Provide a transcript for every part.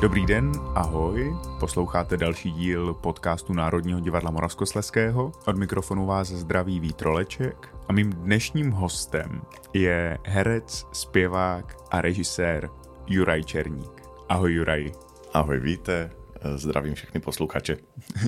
Dobrý den, ahoj. Posloucháte další díl podcastu Národního divadla Moravskosleského. Od mikrofonu vás zdraví Vítroleček a mým dnešním hostem je herec, zpěvák a režisér Juraj Černík. Ahoj Juraj. Ahoj, víte, zdravím všechny posluchače.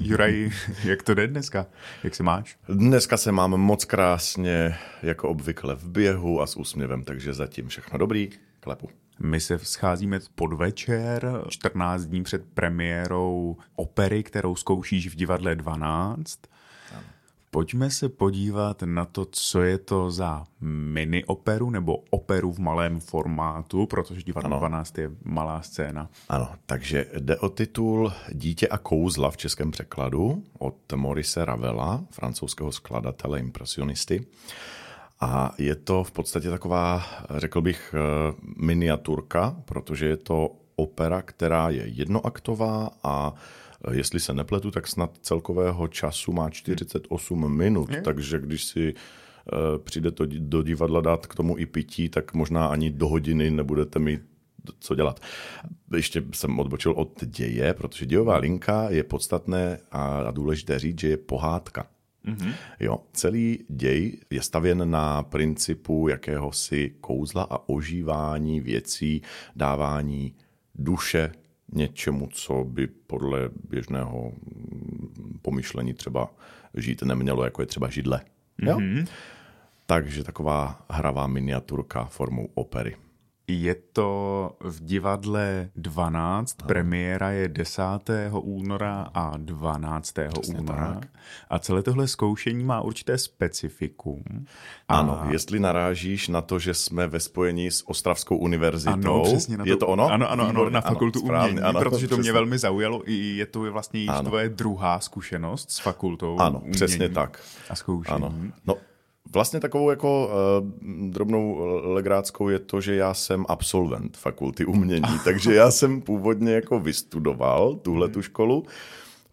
Juraj, jak to jde dneska? Jak se máš? Dneska se mám moc krásně, jako obvykle v běhu a s úsměvem, takže zatím všechno dobrý, klepu. My se scházíme podvečer, 14 dní před premiérou opery, kterou zkoušíš v divadle 12. Pojďme se podívat na to, co je to za mini operu nebo operu v malém formátu, protože divadlo ano. 12 je malá scéna. Ano, takže jde o titul Dítě a kouzla v českém překladu od Maurice Ravela, francouzského skladatele, impresionisty. A je to v podstatě taková, řekl bych, eh, miniaturka, protože je to opera, která je jednoaktová a eh, jestli se nepletu, tak snad celkového času má 48 minut, je. takže když si eh, přijde to do divadla dát k tomu i pití, tak možná ani do hodiny nebudete mít co dělat. Ještě jsem odbočil od děje, protože dějová linka je podstatné a důležité říct, že je pohádka. Mm-hmm. Jo, celý děj je stavěn na principu jakéhosi kouzla a ožívání věcí, dávání duše něčemu, co by podle běžného pomyšlení třeba žít nemělo, jako je třeba židle. Jo? Mm-hmm. Takže taková hravá miniaturka formou opery. Je to v divadle 12, ano. premiéra je 10. února a 12. Přesně února. Tak. A celé tohle zkoušení má určité specifikum. A... Ano, jestli narážíš na to, že jsme ve spojení s Ostravskou univerzitou, ano, přesně na to, je to ono? Ano, ano, ano na fakultu ano, správně, umění, ano, protože to přesně. mě velmi zaujalo. I je to vlastně již tvoje druhá zkušenost s fakultou Ano, přesně tak. A zkoušení. Ano. No, Vlastně takovou jako uh, drobnou legráckou je to, že já jsem absolvent fakulty umění, takže já jsem původně jako vystudoval tuhle tu školu,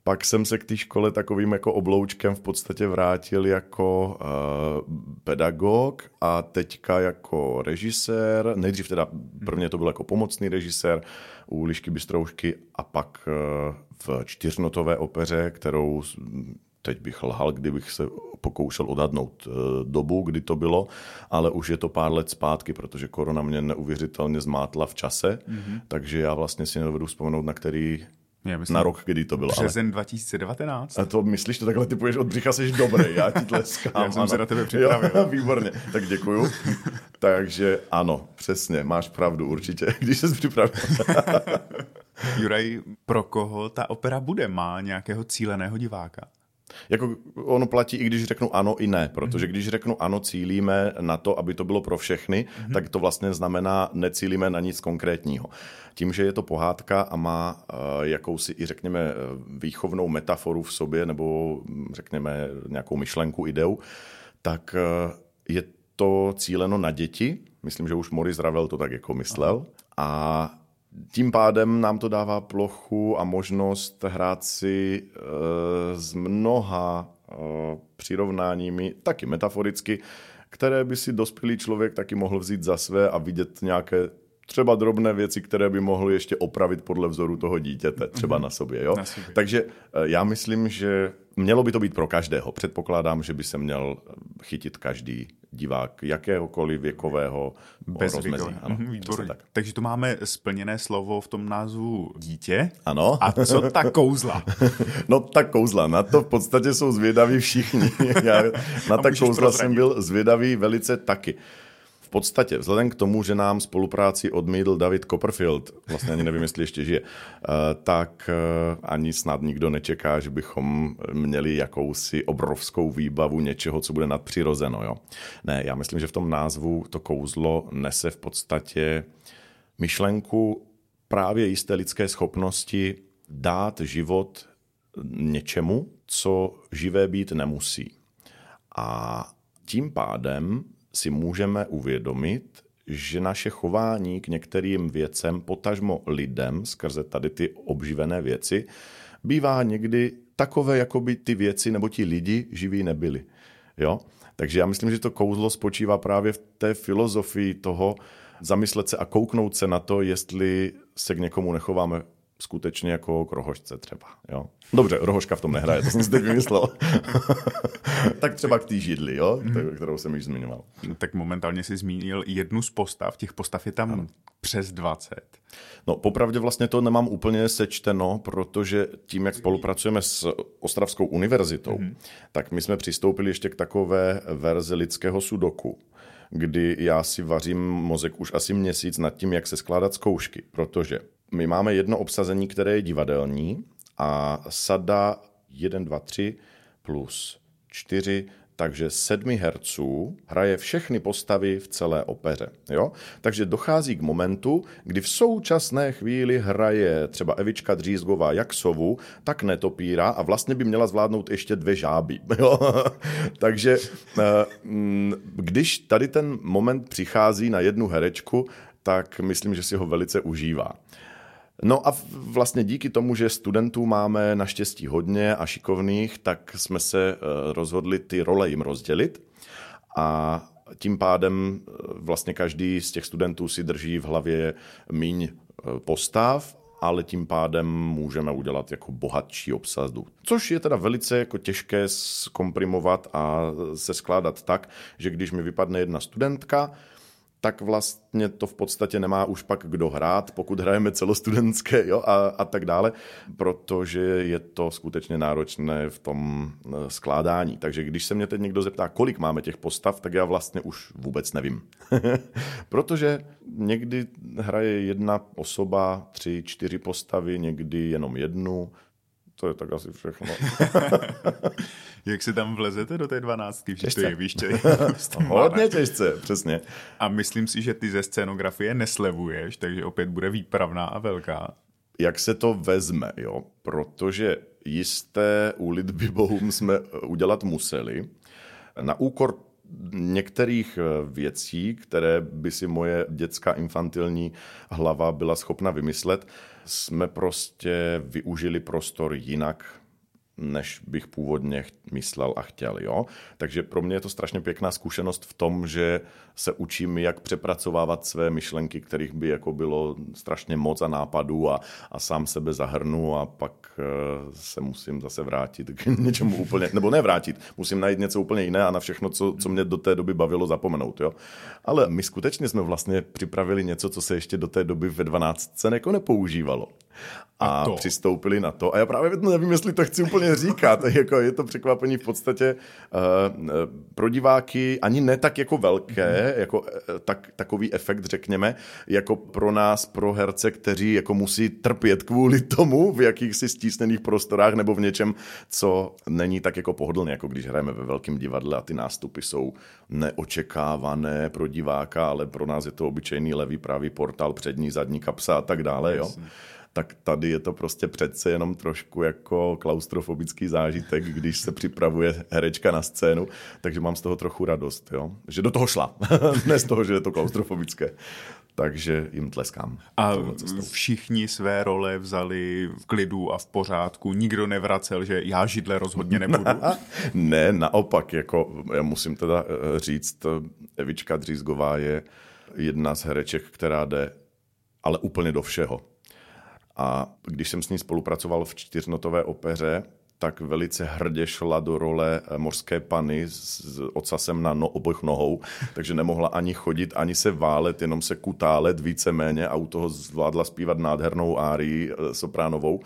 pak jsem se k té škole takovým jako obloučkem v podstatě vrátil jako uh, pedagog a teďka jako režisér. Nejdřív teda prvně to byl jako pomocný režisér u Lišky Bystroušky a pak uh, v čtyřnotové opeře, kterou teď bych lhal, kdybych se pokoušel odhadnout eh, dobu, kdy to bylo, ale už je to pár let zpátky, protože korona mě neuvěřitelně zmátla v čase, mm-hmm. takže já vlastně si nedovedu vzpomenout, na který já myslím, na rok, kdy to bylo. Březen ale... 2019. A to myslíš, to takhle typuješ od břicha, jsi dobrý, já ti tleskám. já jsem ano. se na tebe připravil. Jo, výborně, tak děkuju. Takže ano, přesně, máš pravdu určitě, když jsi připravil. Juraj, pro koho ta opera bude? Má nějakého cíleného diváka? Jako ono platí, i když řeknu ano i ne, protože mhm. když řeknu ano, cílíme na to, aby to bylo pro všechny, mm-hmm. tak to vlastně znamená, necílíme na nic konkrétního. Tím, že je to pohádka a má uh, jakousi i řekněme eh, výchovnou metaforu v sobě, nebo hm, řekněme nějakou myšlenku, ideu, tak uh, je to cíleno na děti. Myslím, že už Maurice Ravel to tak jako myslel. A tím pádem nám to dává plochu a možnost hrát si e, s mnoha e, přirovnáními, taky metaforicky, které by si dospělý člověk taky mohl vzít za své a vidět nějaké třeba drobné věci, které by mohly ještě opravit podle vzoru toho dítěte, třeba mm-hmm. na sobě. Jo? Na sobě. Takže e, já myslím, že mělo by to být pro každého. Předpokládám, že by se měl chytit každý divák jakéhokoliv věkového Bez rozmezí. Ano, mm, tak. Takže tu máme splněné slovo v tom názvu dítě. Ano. A co ta kouzla? no ta kouzla, na to v podstatě jsou zvědaví všichni. Já na ta kouzla prozradit. jsem byl zvědavý velice taky podstatě, vzhledem k tomu, že nám spolupráci odmítl David Copperfield, vlastně ani nevím, jestli ještě žije, eh, tak eh, ani snad nikdo nečeká, že bychom měli jakousi obrovskou výbavu něčeho, co bude nadpřirozeno. Jo? Ne, já myslím, že v tom názvu to kouzlo nese v podstatě myšlenku právě jisté lidské schopnosti dát život něčemu, co živé být nemusí. A tím pádem si můžeme uvědomit, že naše chování k některým věcem, potažmo lidem, skrze tady ty obživené věci, bývá někdy takové, jako by ty věci nebo ti lidi živí nebyli. Jo? Takže já myslím, že to kouzlo spočívá právě v té filozofii toho zamyslet se a kouknout se na to, jestli se k někomu nechováme skutečně jako k rohožce třeba. Jo? Dobře, rohožka v tom nehraje, to jsem si teď vymyslel. tak třeba k té židli, jo? Mm. kterou jsem již zmiňoval. Tak momentálně si zmínil jednu z postav, těch postav je tam ano. přes 20. No popravdě vlastně to nemám úplně sečteno, protože tím, jak spolupracujeme s Ostravskou univerzitou, mm. tak my jsme přistoupili ještě k takové verzi lidského sudoku kdy já si vařím mozek už asi měsíc nad tím, jak se skládat zkoušky, protože my máme jedno obsazení, které je divadelní a sada 1, 2, 3 plus 4 takže sedmi herců hraje všechny postavy v celé opeře. Jo? Takže dochází k momentu, kdy v současné chvíli hraje třeba Evička Dřízgová jak sovu, tak netopíra a vlastně by měla zvládnout ještě dvě žáby. Jo? Takže eh, mm, když tady ten moment přichází na jednu herečku, tak myslím, že si ho velice užívá. No a vlastně díky tomu, že studentů máme naštěstí hodně a šikovných, tak jsme se eh, rozhodli ty role jim rozdělit a tím pádem eh, vlastně každý z těch studentů si drží v hlavě míň eh, postav, ale tím pádem můžeme udělat jako bohatší obsadu. Což je teda velice jako těžké zkomprimovat a se skládat tak, že když mi vypadne jedna studentka, tak vlastně to v podstatě nemá už pak kdo hrát, pokud hrajeme celostudentské jo, a, a tak dále, protože je to skutečně náročné v tom eh, skládání. Takže když se mě teď někdo zeptá, kolik máme těch postav, tak já vlastně už vůbec nevím. protože někdy hraje jedna osoba tři, čtyři postavy, někdy jenom jednu, to je tak asi všechno. Jak si tam vlezete do té dvanáctky? Těžce. Víš, tě, Hodně těžce, přesně. A myslím si, že ty ze scénografie neslevuješ, takže opět bude výpravná a velká. Jak se to vezme, jo? Protože jisté úlitby bohům jsme udělat museli. Na úkor některých věcí, které by si moje dětská infantilní hlava byla schopna vymyslet, jsme prostě využili prostor jinak, než bych původně myslel a chtěl. Jo? Takže pro mě je to strašně pěkná zkušenost v tom, že se učím, jak přepracovávat své myšlenky, kterých by jako bylo strašně moc a nápadů a, a sám sebe zahrnu a pak uh, se musím zase vrátit k něčemu úplně, nebo nevrátit, musím najít něco úplně jiné a na všechno, co, co mě do té doby bavilo, zapomenout. Jo? Ale my skutečně jsme vlastně připravili něco, co se ještě do té doby ve 12 jako nepoužívalo a, a přistoupili na to. A já právě nevím, jestli to chci úplně říkat. jako je to překvapení v podstatě uh, pro diváky ani ne tak jako velké, mm. jako uh, tak, takový efekt, řekněme, jako pro nás, pro herce, kteří jako musí trpět kvůli tomu v jakýchsi stísnených prostorách nebo v něčem, co není tak jako pohodlné, jako když hrajeme ve velkém divadle a ty nástupy jsou neočekávané pro diváka, ale pro nás je to obyčejný levý pravý portál, přední, zadní kapsa a tak dále. Jo? Tak tady je to prostě přece jenom trošku jako klaustrofobický zážitek, když se připravuje herečka na scénu, takže mám z toho trochu radost, jo? že do toho šla, ne z toho, že je to klaustrofobické. Takže jim tleskám. A všichni své role vzali v klidu a v pořádku. Nikdo nevracel, že já židle rozhodně nebudu. ne, naopak, jako já musím teda eh, říct, Evička Dřízgová je jedna z hereček, která jde ale úplně do všeho a když jsem s ní spolupracoval v čtyřnotové opeře, tak velice hrdě šla do role eh, mořské pany s ocasem na no, obou nohou, takže nemohla ani chodit, ani se válet, jenom se kutálet víceméně a u toho zvládla zpívat nádhernou árii eh, sopránovou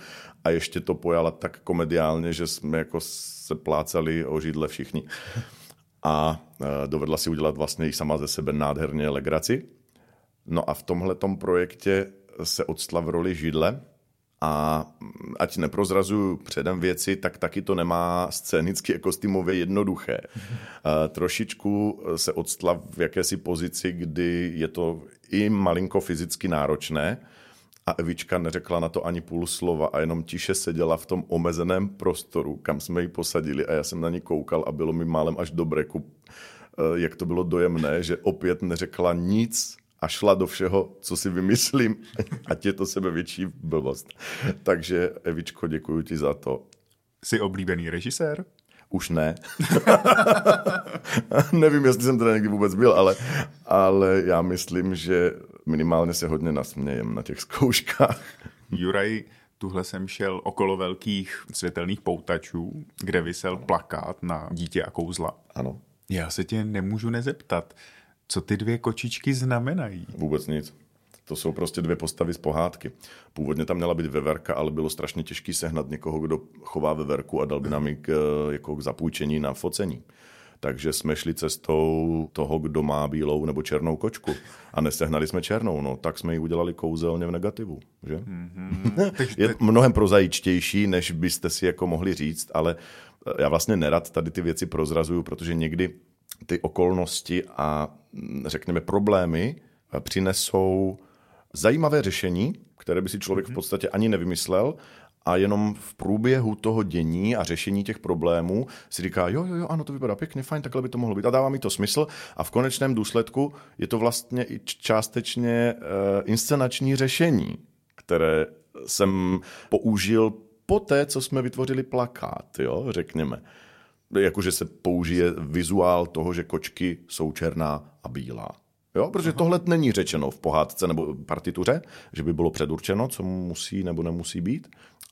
a ještě to pojala tak komediálně, že jsme jako se plácali o židle všichni. A eh, dovedla si udělat vlastně i sama ze sebe nádherně legraci. No a v tomhletom projektě se odstla v roli židle a ať neprozrazuju předem věci, tak taky to nemá scénicky a kostýmově jednoduché. Trošičku se odstla v jakési pozici, kdy je to i malinko fyzicky náročné, a Evička neřekla na to ani půl slova a jenom tiše seděla v tom omezeném prostoru, kam jsme ji posadili a já jsem na ní koukal a bylo mi málem až do breku, eh, jak to bylo dojemné, že opět neřekla nic a šla do všeho, co si vymyslím, ať je to sebe větší blbost. Takže Evičko, děkuji ti za to. Jsi oblíbený režisér? Už ne. Nevím, jestli jsem teda někdy vůbec byl, ale, ale já myslím, že minimálně se hodně nasmějem na těch zkouškách. Juraj, tuhle jsem šel okolo velkých světelných poutačů, kde vysel plakát na dítě a kouzla. Ano. Já se tě nemůžu nezeptat, co ty dvě kočičky znamenají. Vůbec nic. To jsou prostě dvě postavy z pohádky. Původně tam měla být veverka, ale bylo strašně těžké sehnat někoho, kdo chová veverku a dal by nám ji k, jako k zapůjčení na focení. Takže jsme šli cestou toho, kdo má bílou nebo černou kočku. A nesehnali jsme černou, no tak jsme ji udělali kouzelně v negativu. Že? Mm-hmm. Je mnohem prozajičtější, než byste si jako mohli říct, ale eh, já vlastně nerad tady ty věci prozrazuju, protože někdy ty okolnosti a řekněme problémy eh, přinesou zajímavé řešení, které by si člověk v mhm. podstatě ani nevymyslel a jenom v průběhu toho dění a řešení těch problémů si říká, jo, jo, jo, ano, to vypadá pěkně, fajn, takhle by to mohlo být a dává mi to smysl a v konečném důsledku je to vlastně i částečně uh, inscenační řešení, které jsem použil po té, co jsme vytvořili plakát, jo, řekněme. Jakože se použije vizuál toho, že kočky jsou černá a bílá. Jo, protože Aha. tohle není řečeno v pohádce nebo partituře, že by bylo předurčeno, co musí nebo nemusí být.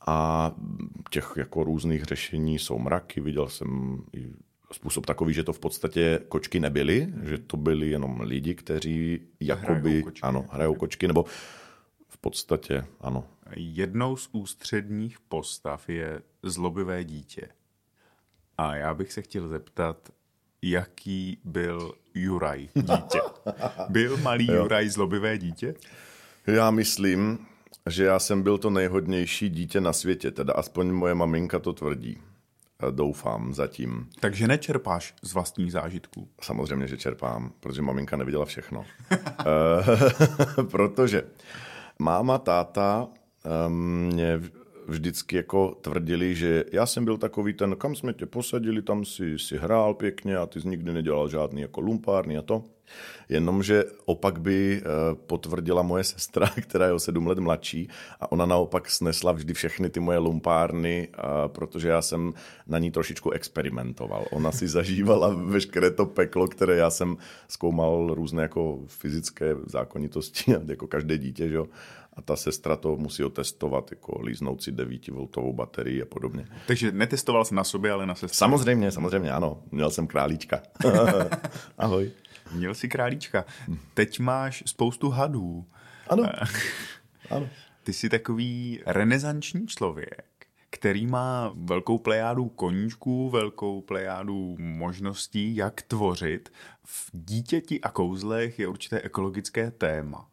A těch jako různých řešení jsou mraky. Viděl jsem i způsob takový, že to v podstatě kočky nebyly, že to byli jenom lidi, kteří jakoby, hrajou kočky. ano, hrajou kočky, nebo v podstatě, ano. Jednou z ústředních postav je zlobivé dítě. A já bych se chtěl zeptat, jaký byl Juraj dítě. Byl malý. Juraj zlobivé dítě? Já myslím, že já jsem byl to nejhodnější dítě na světě, teda aspoň moje maminka to tvrdí. Doufám zatím. Takže nečerpáš z vlastních zážitků? Samozřejmě, že čerpám, protože maminka neviděla všechno. protože máma, táta mě vždycky jako tvrdili, že já jsem byl takový ten, kam jsme tě posadili, tam si, si hrál pěkně a ty jsi nikdy nedělal žádný jako lumpárny a to. Jenomže opak by eh, potvrdila moje sestra, která je o sedm let mladší a ona naopak snesla vždy všechny ty moje lumpárny, protože já jsem na ní trošičku experimentoval. Ona si zažívala veškeré to peklo, které já jsem zkoumal různé jako fyzické zákonitosti, jako každé dítě, že? A ta sestra to musí otestovat, jako líznout si 9V baterii a podobně. Takže netestoval jsem na sobě, ale na sestře. Samozřejmě, samozřejmě, ano. Měl jsem králíčka. Ahoj. Měl jsi králíčka. Teď máš spoustu hadů. Ano. ano. Ty jsi takový renesanční člověk, který má velkou plejádu koníčků, velkou plejádu možností, jak tvořit. V dítěti a kouzlech je určité ekologické téma.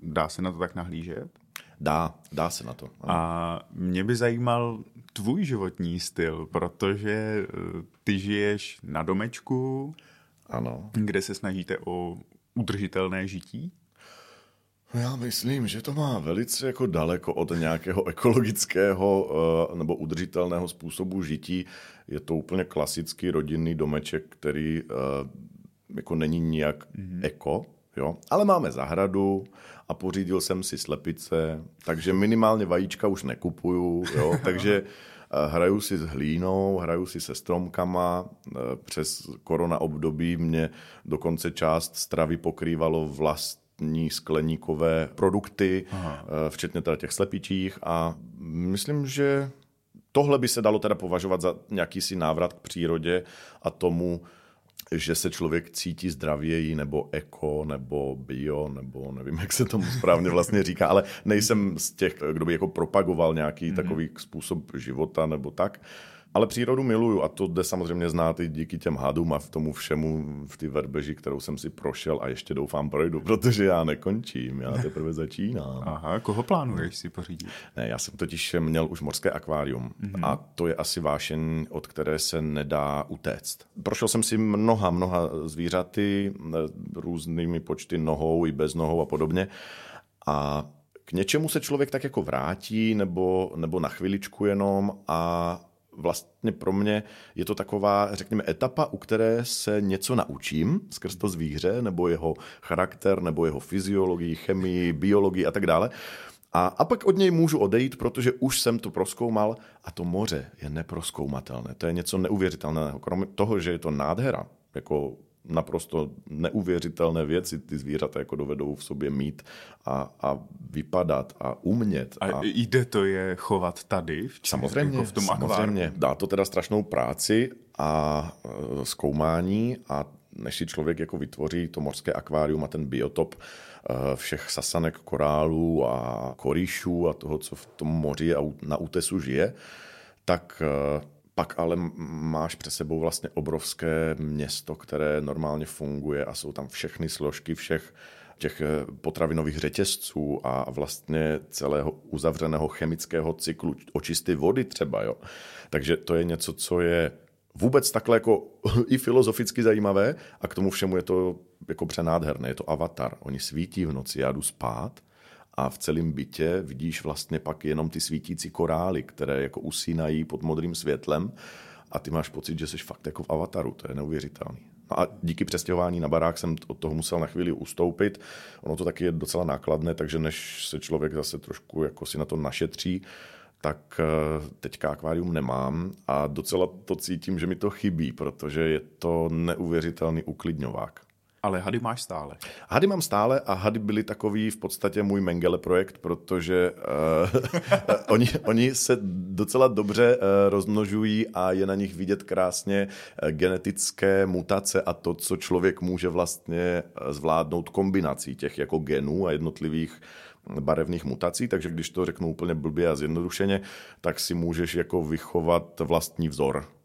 Dá se na to tak nahlížet? Dá, dá se na to. Ano. A mě by zajímal tvůj životní styl, protože eh, ty žiješ na domečku, ano. kde se snažíte o udržitelné žití. Já myslím, že to má velice jako daleko od nějakého ekologického eh, nebo udržitelného způsobu žití. Je to úplně klasický rodinný domeček, který eh, jako není nijak mm-hmm. eko, jo? ale máme zahradu a pořídil jsem si slepice, takže minimálně vajíčka už nekupuju, jo? takže eh, hraju si s hlínou, hraju si se stromkama, eh, přes korona období mě dokonce část stravy pokrývalo vlastní skleníkové produkty, Aha. Eh, včetně teda těch slepičích a myslím, že tohle by se dalo teda považovat za nějaký si návrat k přírodě a tomu, že se člověk cítí zdravěji, nebo eko, nebo bio, nebo nevím, jak se tomu správně vlastně říká, ale nejsem z těch, kdo by jako propagoval nějaký mm-hmm. takový způsob života nebo tak. Ale přírodu miluju a to jde samozřejmě znát i díky těm hadům a v tomu všemu v ty verbeži, kterou jsem si prošel a ještě doufám projdu, protože já nekončím, já teprve začínám. Aha, koho plánuješ si pořídit? Ne, já jsem totiž měl už morské akvárium mm-hmm. a to je asi vášeň, od které se nedá utéct. Prošel jsem si mnoha, mnoha zvířaty, různými počty nohou i bez nohou a podobně a k něčemu se člověk tak jako vrátí nebo, nebo na chviličku jenom a vlastně pro mě je to taková, řekněme, etapa, u které se něco naučím skrz to zvíře, nebo jeho charakter, nebo jeho fyziologii, chemii, biologii a tak dále. A, a pak od něj můžu odejít, protože už jsem to proskoumal a to moře je neproskoumatelné. To je něco neuvěřitelného. Kromě toho, že je to nádhera, jako naprosto neuvěřitelné věci ty zvířata jako dovedou v sobě mít a, a vypadat a umět. A, a jde to je chovat tady? V samozřejmě, jako v tom samozřejmě. Akváru. Dá to teda strašnou práci a e, zkoumání a než si člověk jako vytvoří to mořské akvárium a ten biotop e, všech sasanek, korálů a koríšů a toho, co v tom moři a na útesu žije, tak e, pak ale máš před sebou vlastně obrovské město, které normálně funguje a jsou tam všechny složky všech těch eh, potravinových řetězců a vlastně celého uzavřeného chemického cyklu očisty vody třeba. Jo. Takže to je něco, co je vůbec takhle jako i filozoficky zajímavé a k tomu všemu je to jako přenádherné. Je to avatar. Oni svítí v noci, já jdu spát a v celém bytě vidíš vlastně pak jenom ty svítící korály, které jako usínají pod modrým světlem a ty máš pocit, že jsi fakt jako v avataru, to je neuvěřitelný. No a díky přestěhování na barák jsem od toho musel na chvíli ustoupit. Ono to taky je docela nákladné, takže než se člověk zase trošku jako si na to našetří, tak eh, teďka akvárium nemám a docela to cítím, že mi to chybí, protože je to neuvěřitelný uklidňovák. Ale hady máš stále. Hady mám stále a hady byly takový v podstatě můj Mengele projekt, protože uh, oni, oni se docela dobře uh, rozmnožují a je na nich vidět krásně uh, genetické mutace a to, co člověk může vlastně zvládnout kombinací těch jako genů a jednotlivých barevných mutací, takže když to řeknu úplně blbě a zjednodušeně, tak si můžeš jako vychovat vlastní vzor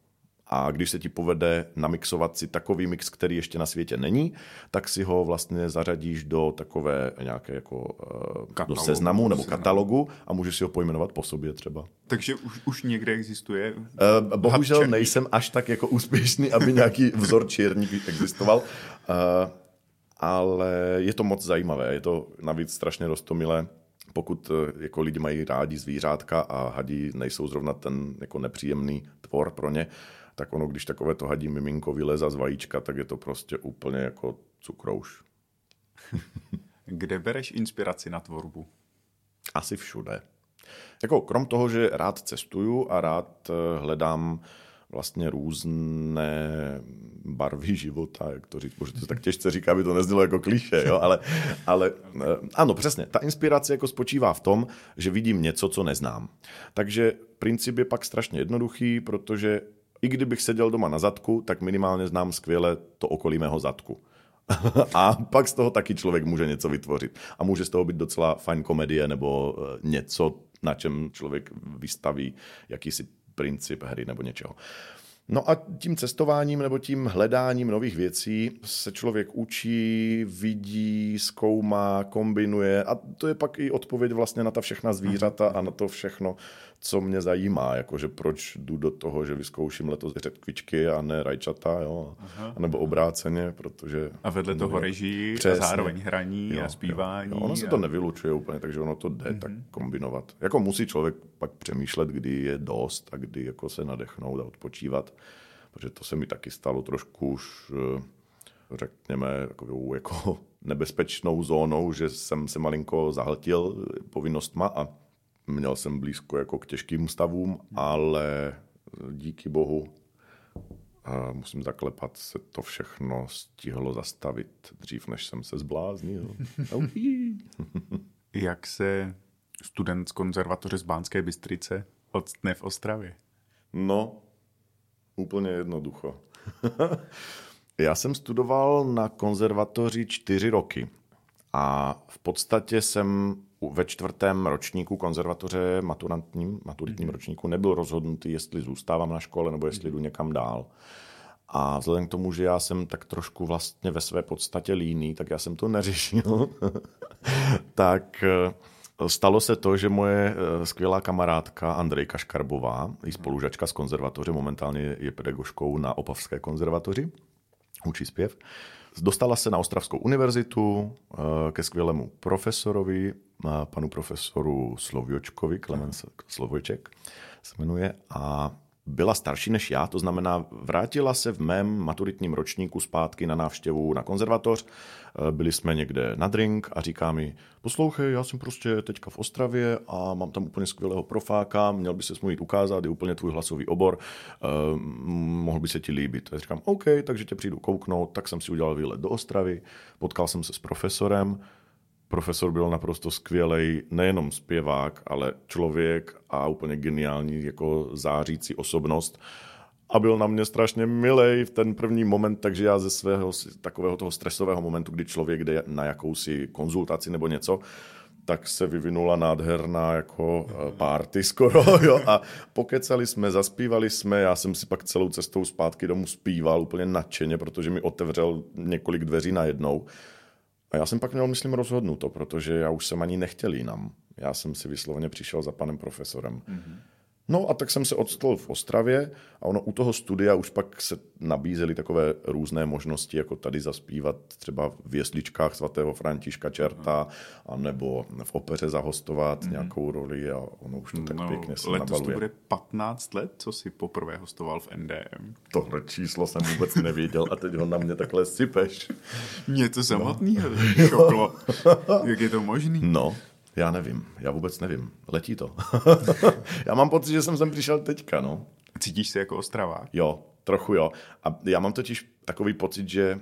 a když se ti povede namixovat si takový mix, který ještě na světě není, tak si ho vlastně zařadíš do takové nějaké jako katalogu, do seznamu nebo katalogu a můžeš si ho pojmenovat po sobě třeba. Takže už, už někde existuje? Uh, bohužel nejsem až tak jako úspěšný, aby nějaký vzor černík existoval. Uh, ale je to moc zajímavé, je to navíc strašně rostomilé pokud jako lidi mají rádi zvířátka a hadí nejsou zrovna ten jako nepříjemný tvor pro ně, tak ono, když takové to hadí miminko vyleza z vajíčka, tak je to prostě úplně jako cukrouš. Kde bereš inspiraci na tvorbu? Asi všude. Jako krom toho, že rád cestuju a rád eh, hledám vlastně různé barvy života, jak to říct, protože to tak těžce říká, aby to neznělo jako kliše, jo? ale, ale eh, ano, přesně, ta inspirace jako spočívá v tom, že vidím něco, co neznám. Takže princip je pak strašně jednoduchý, protože i kdybych seděl doma na zadku, tak minimálně znám skvěle to okolí mého zadku. a pak z toho taky člověk může něco vytvořit. A může z toho být docela fajn komedie nebo eh, něco, na čem člověk vystaví jakýsi princip hry nebo něčeho. No a tím cestováním nebo tím hledáním nových věcí se člověk učí, vidí, zkoumá, kombinuje a to je pak i odpověď vlastně na ta všechna zvířata a na to všechno, co mě zajímá, jakože proč jdu do toho, že vyzkouším letos řetkvičky a ne rajčata, jo, Aha. nebo obráceně, protože... A vedle toho reží a zároveň hraní jo, a zpívání. Jo, jo. Ono se to nevylučuje úplně, takže ono to jde mm-hmm. tak kombinovat. Jako musí člověk pak přemýšlet, kdy je dost a kdy jako se nadechnout a odpočívat, protože to se mi taky stalo trošku už eh, řekněme, takovou jako nebezpečnou zónou, že jsem se malinko zahltil povinnostma a Měl jsem blízko jako k těžkým stavům, ale díky bohu a musím zaklepat, se to všechno stihlo zastavit dřív, než jsem se zbláznil. Jak se student z konzervatoře z Bánské Bystrice odstne v Ostravě? No, úplně jednoducho. Já jsem studoval na konzervatoři čtyři roky a v podstatě jsem ve čtvrtém ročníku konzervatoře, maturantním, maturitním mm-hmm. ročníku, nebyl rozhodnutý, jestli zůstávám na škole nebo jestli jdu někam dál. A vzhledem k tomu, že já jsem tak trošku vlastně ve své podstatě líný, tak já jsem to neřešil. tak eh, stalo se to, že moje eh, skvělá kamarádka Andrejka Škarbová, i spolužačka z konzervatoře, momentálně je pedagožkou na Opavské konzervatoři, učí zpěv, Dostala se na Ostravskou univerzitu eh, ke skvělému profesorovi, panu profesoru Slovjočkovi, Klemens Slovojček se jmenuje, a byla starší než já, to znamená, vrátila se v mém maturitním ročníku zpátky na návštěvu na konzervatoř. Eh, byli jsme někde na drink a říká mi, poslouchej, já jsem prostě teďka v Ostravě a mám tam úplně skvělého profáka, měl by se mu jít ukázat, je úplně tvůj hlasový obor, eh, mohl by se ti líbit. Já říkám, OK, takže tě přijdu kouknout, tak jsem si udělal výlet do Ostravy, potkal jsem se s profesorem, profesor byl naprosto skvělý, nejenom zpěvák, ale člověk a úplně geniální jako zářící osobnost. A byl na mě strašně milej v ten první moment, takže já ze svého takového toho stresového momentu, kdy člověk jde na jakousi konzultaci nebo něco, tak se vyvinula nádherná jako eh, party skoro, jo, a pokecali jsme, zaspívali jsme, já jsem si pak celou cestou zpátky domů zpíval úplně nadšeně, protože mi otevřel několik dveří najednou. A já jsem pak měl, myslím, rozhodnuto, protože já už jsem ani nechtěl jinam. Já jsem si vysloveně přišel za panem profesorem. Mm-hmm. No a tak jsem se odstl v Ostravě a ono u toho studia už pak se nabízely takové různé možnosti, jako tady zaspívat třeba v jesličkách svatého Františka Čerta, anebo v opeře zahostovat mm-hmm. nějakou roli a ono už to tak no, pěkně se letos nabaluje. to bude 15 let, co si poprvé hostoval v NDM. Tohle číslo jsem vůbec nevěděl a teď ho na mě takhle sypeš. Mě to samotný no. šoklo. Jak je to možný? No, já nevím, já vůbec nevím. Letí to. já mám pocit, že jsem sem přišel teďka, no. Cítíš se jako Ostravák? Jo, trochu jo. A já mám totiž takový pocit, že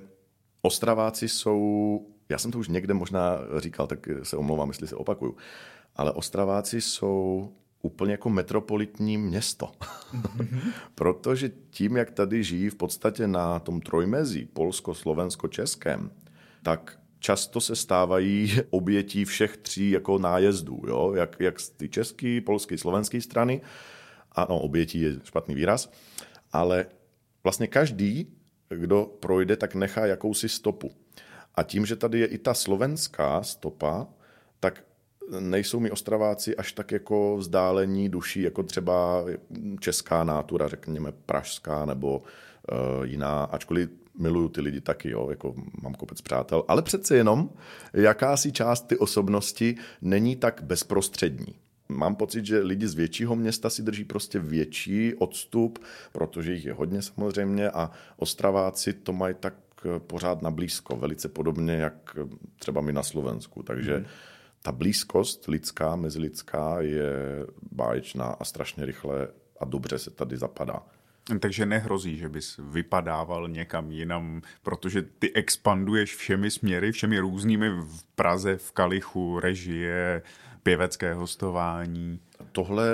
Ostraváci jsou, já jsem to už někde možná říkal, tak se omlouvám, jestli se opakuju, ale Ostraváci jsou úplně jako metropolitní město. Protože tím, jak tady žijí v podstatě na tom trojmezí, Polsko, Slovensko, Českém, tak často se stávají obětí všech tří jako nájezdů, jo? Jak, jak z ty český, polský, slovenský strany. Ano, obětí je špatný výraz, ale vlastně každý, kdo projde, tak nechá jakousi stopu. A tím, že tady je i ta slovenská stopa, tak nejsou mi Ostraváci až tak jako vzdálení duší, jako třeba česká nátura, řekněme pražská nebo uh, jiná, ačkoliv miluju ty lidi taky, jo, jako mám kopec přátel, ale přece jenom jakási část ty osobnosti není tak bezprostřední. Mám pocit, že lidi z většího města si drží prostě větší odstup, protože jich je hodně samozřejmě a Ostraváci to mají tak eh, pořád na blízko, velice podobně jak eh, třeba my na Slovensku. Takže hmm. ta blízkost lidská, mezilidská je báječná a strašně rychle a dobře se tady zapadá. Takže nehrozí, že bys vypadával někam jinam, protože ty expanduješ všemi směry, všemi různými v Praze, v Kalichu, režie, pěvecké hostování. Tohle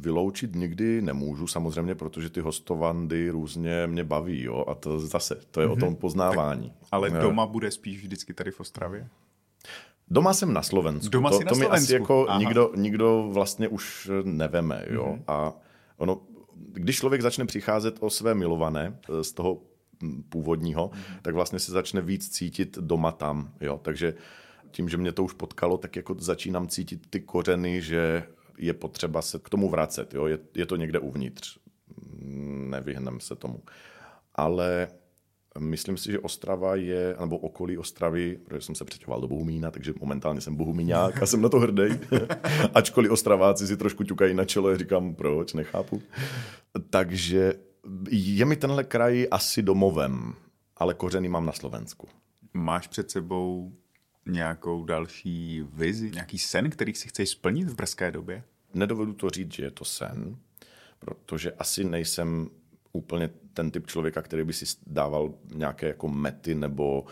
vyloučit nikdy nemůžu samozřejmě, protože ty hostovandy různě mě baví, jo, a to zase, to je mm-hmm. o tom mhm. poznávání. Tak, ale doma bude spíš vždycky tady v Ostravě? Doma jsem na Slovensku. Doma to, na to mi asi jako nikdo, nikdo vlastně už neveme, jo, mm-hmm. a ono když člověk začne přicházet o své milované eh, z toho hm, původního, mm. tak vlastně se začne víc cítit doma tam. Jo? Takže tím, že mě to už potkalo, tak jako začínám cítit ty kořeny, že je potřeba se k tomu vracet. Jo? Je, je to někde uvnitř. Nevyhneme se tomu. Ale Myslím si, že Ostrava je, nebo okolí Ostravy, protože jsem se přetěhoval do Bohumína, takže momentálně jsem Bohumíňák a jsem na to hrdý. Ačkoliv Ostraváci si trošku ťukají na čelo, říkám, proč, nechápu. Takže je mi tenhle kraj asi domovem, ale kořeny mám na Slovensku. Máš před sebou nějakou další vizi, nějaký sen, který si chceš splnit v brzké době? Nedovedu to říct, že je to sen, protože asi nejsem úplně ten typ člověka, který by si dával nějaké jako mety nebo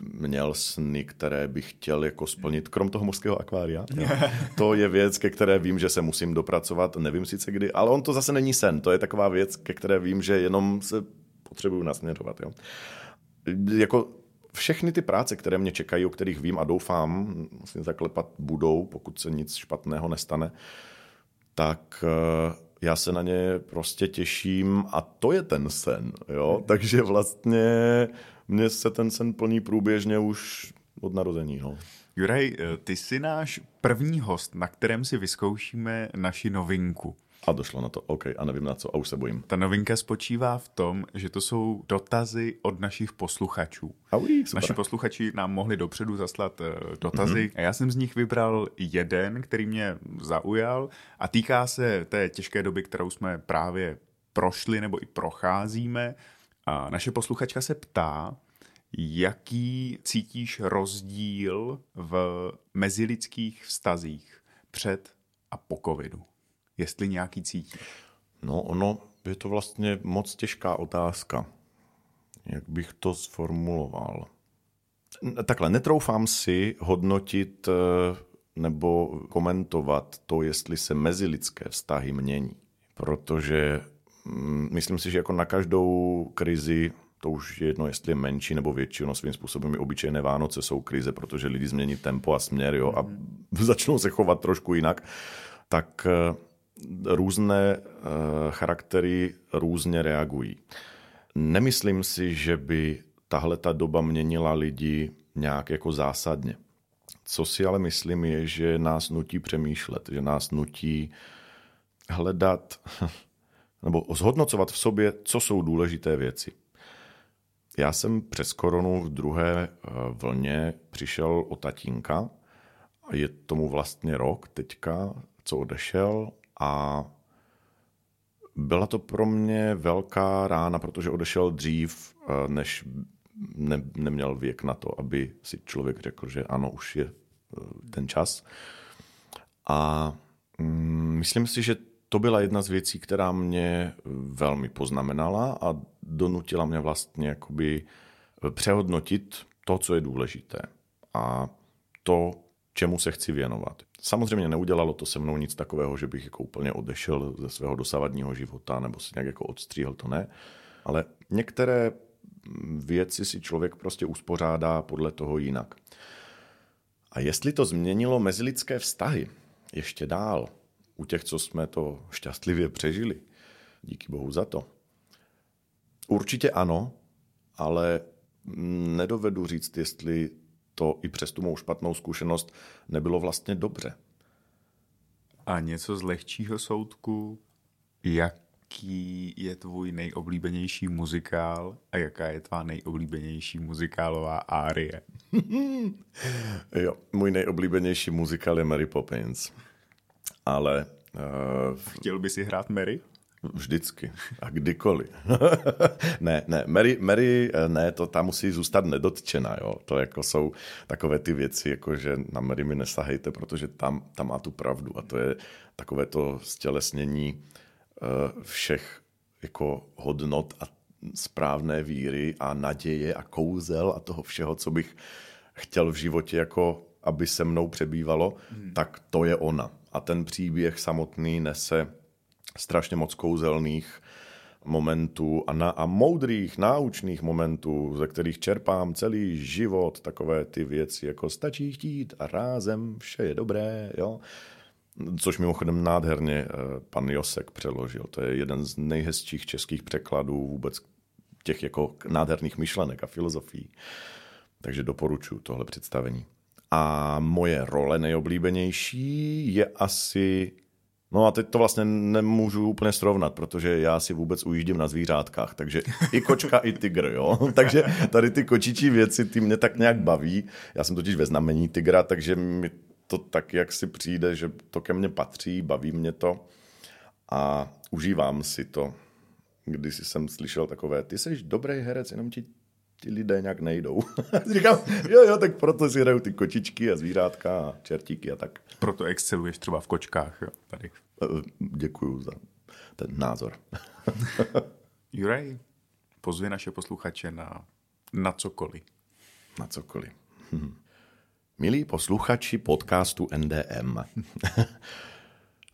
měl sny, které bych chtěl jako splnit, krom toho mořského akvária. To je věc, ke které vím, že se musím dopracovat, nevím sice kdy, ale on to zase není sen, to je taková věc, ke které vím, že jenom se potřebuju nasměřovat. Jo. Jako všechny ty práce, které mě čekají, o kterých vím a doufám, vlastně zaklepat budou, pokud se nic špatného nestane, tak eh, já se na ně prostě těším a to je ten sen, jo. Takže vlastně mně se ten sen plní průběžně už od narození, no. Juraj, eh, ty jsi náš první host, na kterém si vyzkoušíme naši novinku. A došlo na to, OK, a nevím na co, a už se bojím. Ta novinka spočívá v tom, že to jsou dotazy od našich posluchačů. Aují, Naši posluchači nám mohli dopředu zaslat eh, dotazy mm-hmm. a já jsem z nich vybral jeden, který mě zaujal a týká se té těžké doby, kterou jsme právě prošli nebo i procházíme. A naše posluchačka se ptá, jaký cítíš rozdíl v mezilidských vztazích před a po covidu? Jestli nějaký cítíš? No, ono je to vlastně moc těžká otázka. Jak bych to sformuloval? Takhle, netroufám si hodnotit eh, nebo komentovat to, jestli se mezilidské vztahy mění. Protože mm, myslím si, že jako na každou krizi to už je jedno, jestli je menší nebo větší, no svým způsobem i obyčejné Vánoce jsou krize, protože lidi změní tempo a směr jo, a mm. začnou se chovat trošku jinak, tak eh, různé eh, charaktery různě reagují. Nemyslím si, že by tahle ta doba měnila lidi nějak jako zásadně. Co si ale myslím je, že nás nutí přemýšlet, že nás nutí hledat nebo zhodnocovat v sobě, co jsou důležité věci. Já jsem přes koronu v druhé eh, vlně přišel o tatínka. Je tomu vlastně rok teďka, co odešel a byla to pro mě velká rána, protože odešel dřív, eh, než ne, neměl věk na to, aby si člověk řekl, že ano, už je eh, ten čas. A mm, myslím si, že to byla jedna z věcí, která mě velmi poznamenala a donutila mě vlastně jakoby přehodnotit to, co je důležité a to, čemu se chci věnovat. Samozřejmě neudělalo to se mnou nic takového, že bych jako úplně odešel ze svého dosavadního života nebo se nějak jako odstříhl, to ne. Ale některé věci si člověk prostě uspořádá podle toho jinak. A jestli to změnilo mezilidské vztahy ještě dál, u těch, co jsme to šťastlivě přežili, díky bohu za to, určitě ano, ale nedovedu říct, jestli to i přes tu mou špatnou zkušenost nebylo vlastně dobře. A něco z lehčího soudku, jaký je tvůj nejoblíbenější muzikál a jaká je tvá nejoblíbenější muzikálová árie? jo, můj nejoblíbenější muzikál je Mary Poppins. Ale... Uh, Chtěl by si hrát Mary? Vždycky a kdykoliv. ne, ne, Mary, Mary, eh, ne, to tam musí zůstat nedotčena, jo. To jako jsou takové ty věci, jako že na Mary mi nesahejte, protože tam, tam má tu pravdu a to je takové to stělesnění uh, všech jako hodnot a správné víry a naděje a kouzel a toho všeho, co bych chtěl v životě jako aby se mnou přebývalo, hmm. tak to je ona. A ten příběh samotný nese strašně moc kouzelných momentů a, na, a moudrých, náučných momentů, ze kterých čerpám celý život, takové ty věci, jako stačí chtít a rázem vše je dobré, jo. Což mimochodem nádherně eh, pan Josek přeložil. To je jeden z nejhezčích českých překladů vůbec těch jako nádherných myšlenek a filozofií. Takže doporučuji tohle představení. A moje role nejoblíbenější je asi No a teď to vlastně nemůžu úplně srovnat, protože já si vůbec ujíždím na zvířátkách, takže i kočka, i tygr, jo. Takže tady ty kočičí věci, ty mě tak nějak baví. Já jsem totiž ve znamení tygra, takže mi to tak, jak si přijde, že to ke mně patří, baví mě to a užívám si to. Když jsem slyšel takové, ty jsi dobrý herec, jenom ti ti lidé nějak nejdou. Říkám, jo, jo, tak proto si hraju ty kočičky a zvířátka a čertíky a tak. Proto exceluješ třeba v kočkách, jo, tady. Eh, děkuju za ten názor. Juraj, pozvi naše posluchače na, na cokoliv. Na cokoliv. Milí posluchači podcastu NDM,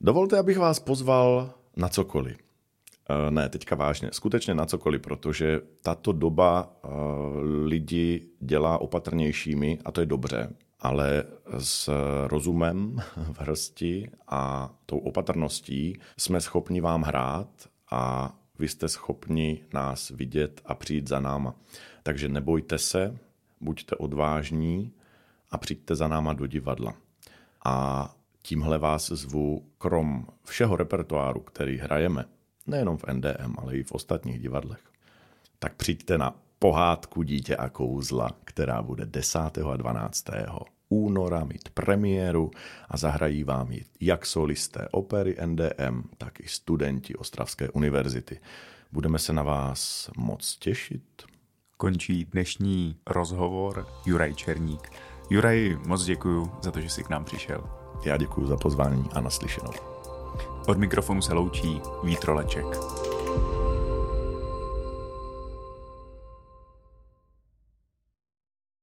dovolte, abych vás pozval na cokoliv. Eh, ne, teďka vážně, skutečně na cokoliv, protože tato doba eh, lidi dělá opatrnějšími a to je dobře, ale s rozumem v hrsti a tou opatrností jsme schopni vám hrát a vy jste schopni nás vidět a přijít za náma. Takže nebojte se, buďte odvážní a přijďte za náma do divadla. A tímhle vás zvu krom všeho repertoáru, který hrajeme, nejenom v NDM, ale i v ostatních divadlech. Tak přijďte na pohádku Dítě a kouzla, která bude 10. a 12. února mít premiéru a zahrají vám ji jak solisté opery NDM, tak i studenti Ostravské univerzity. Budeme se na vás moc těšit. Končí dnešní rozhovor Juraj Černík. Juraj, moc děkuji za to, že jsi k nám přišel. Já děkuji za pozvání a naslyšenou. Od mikrofonu se loučí Vítroleček.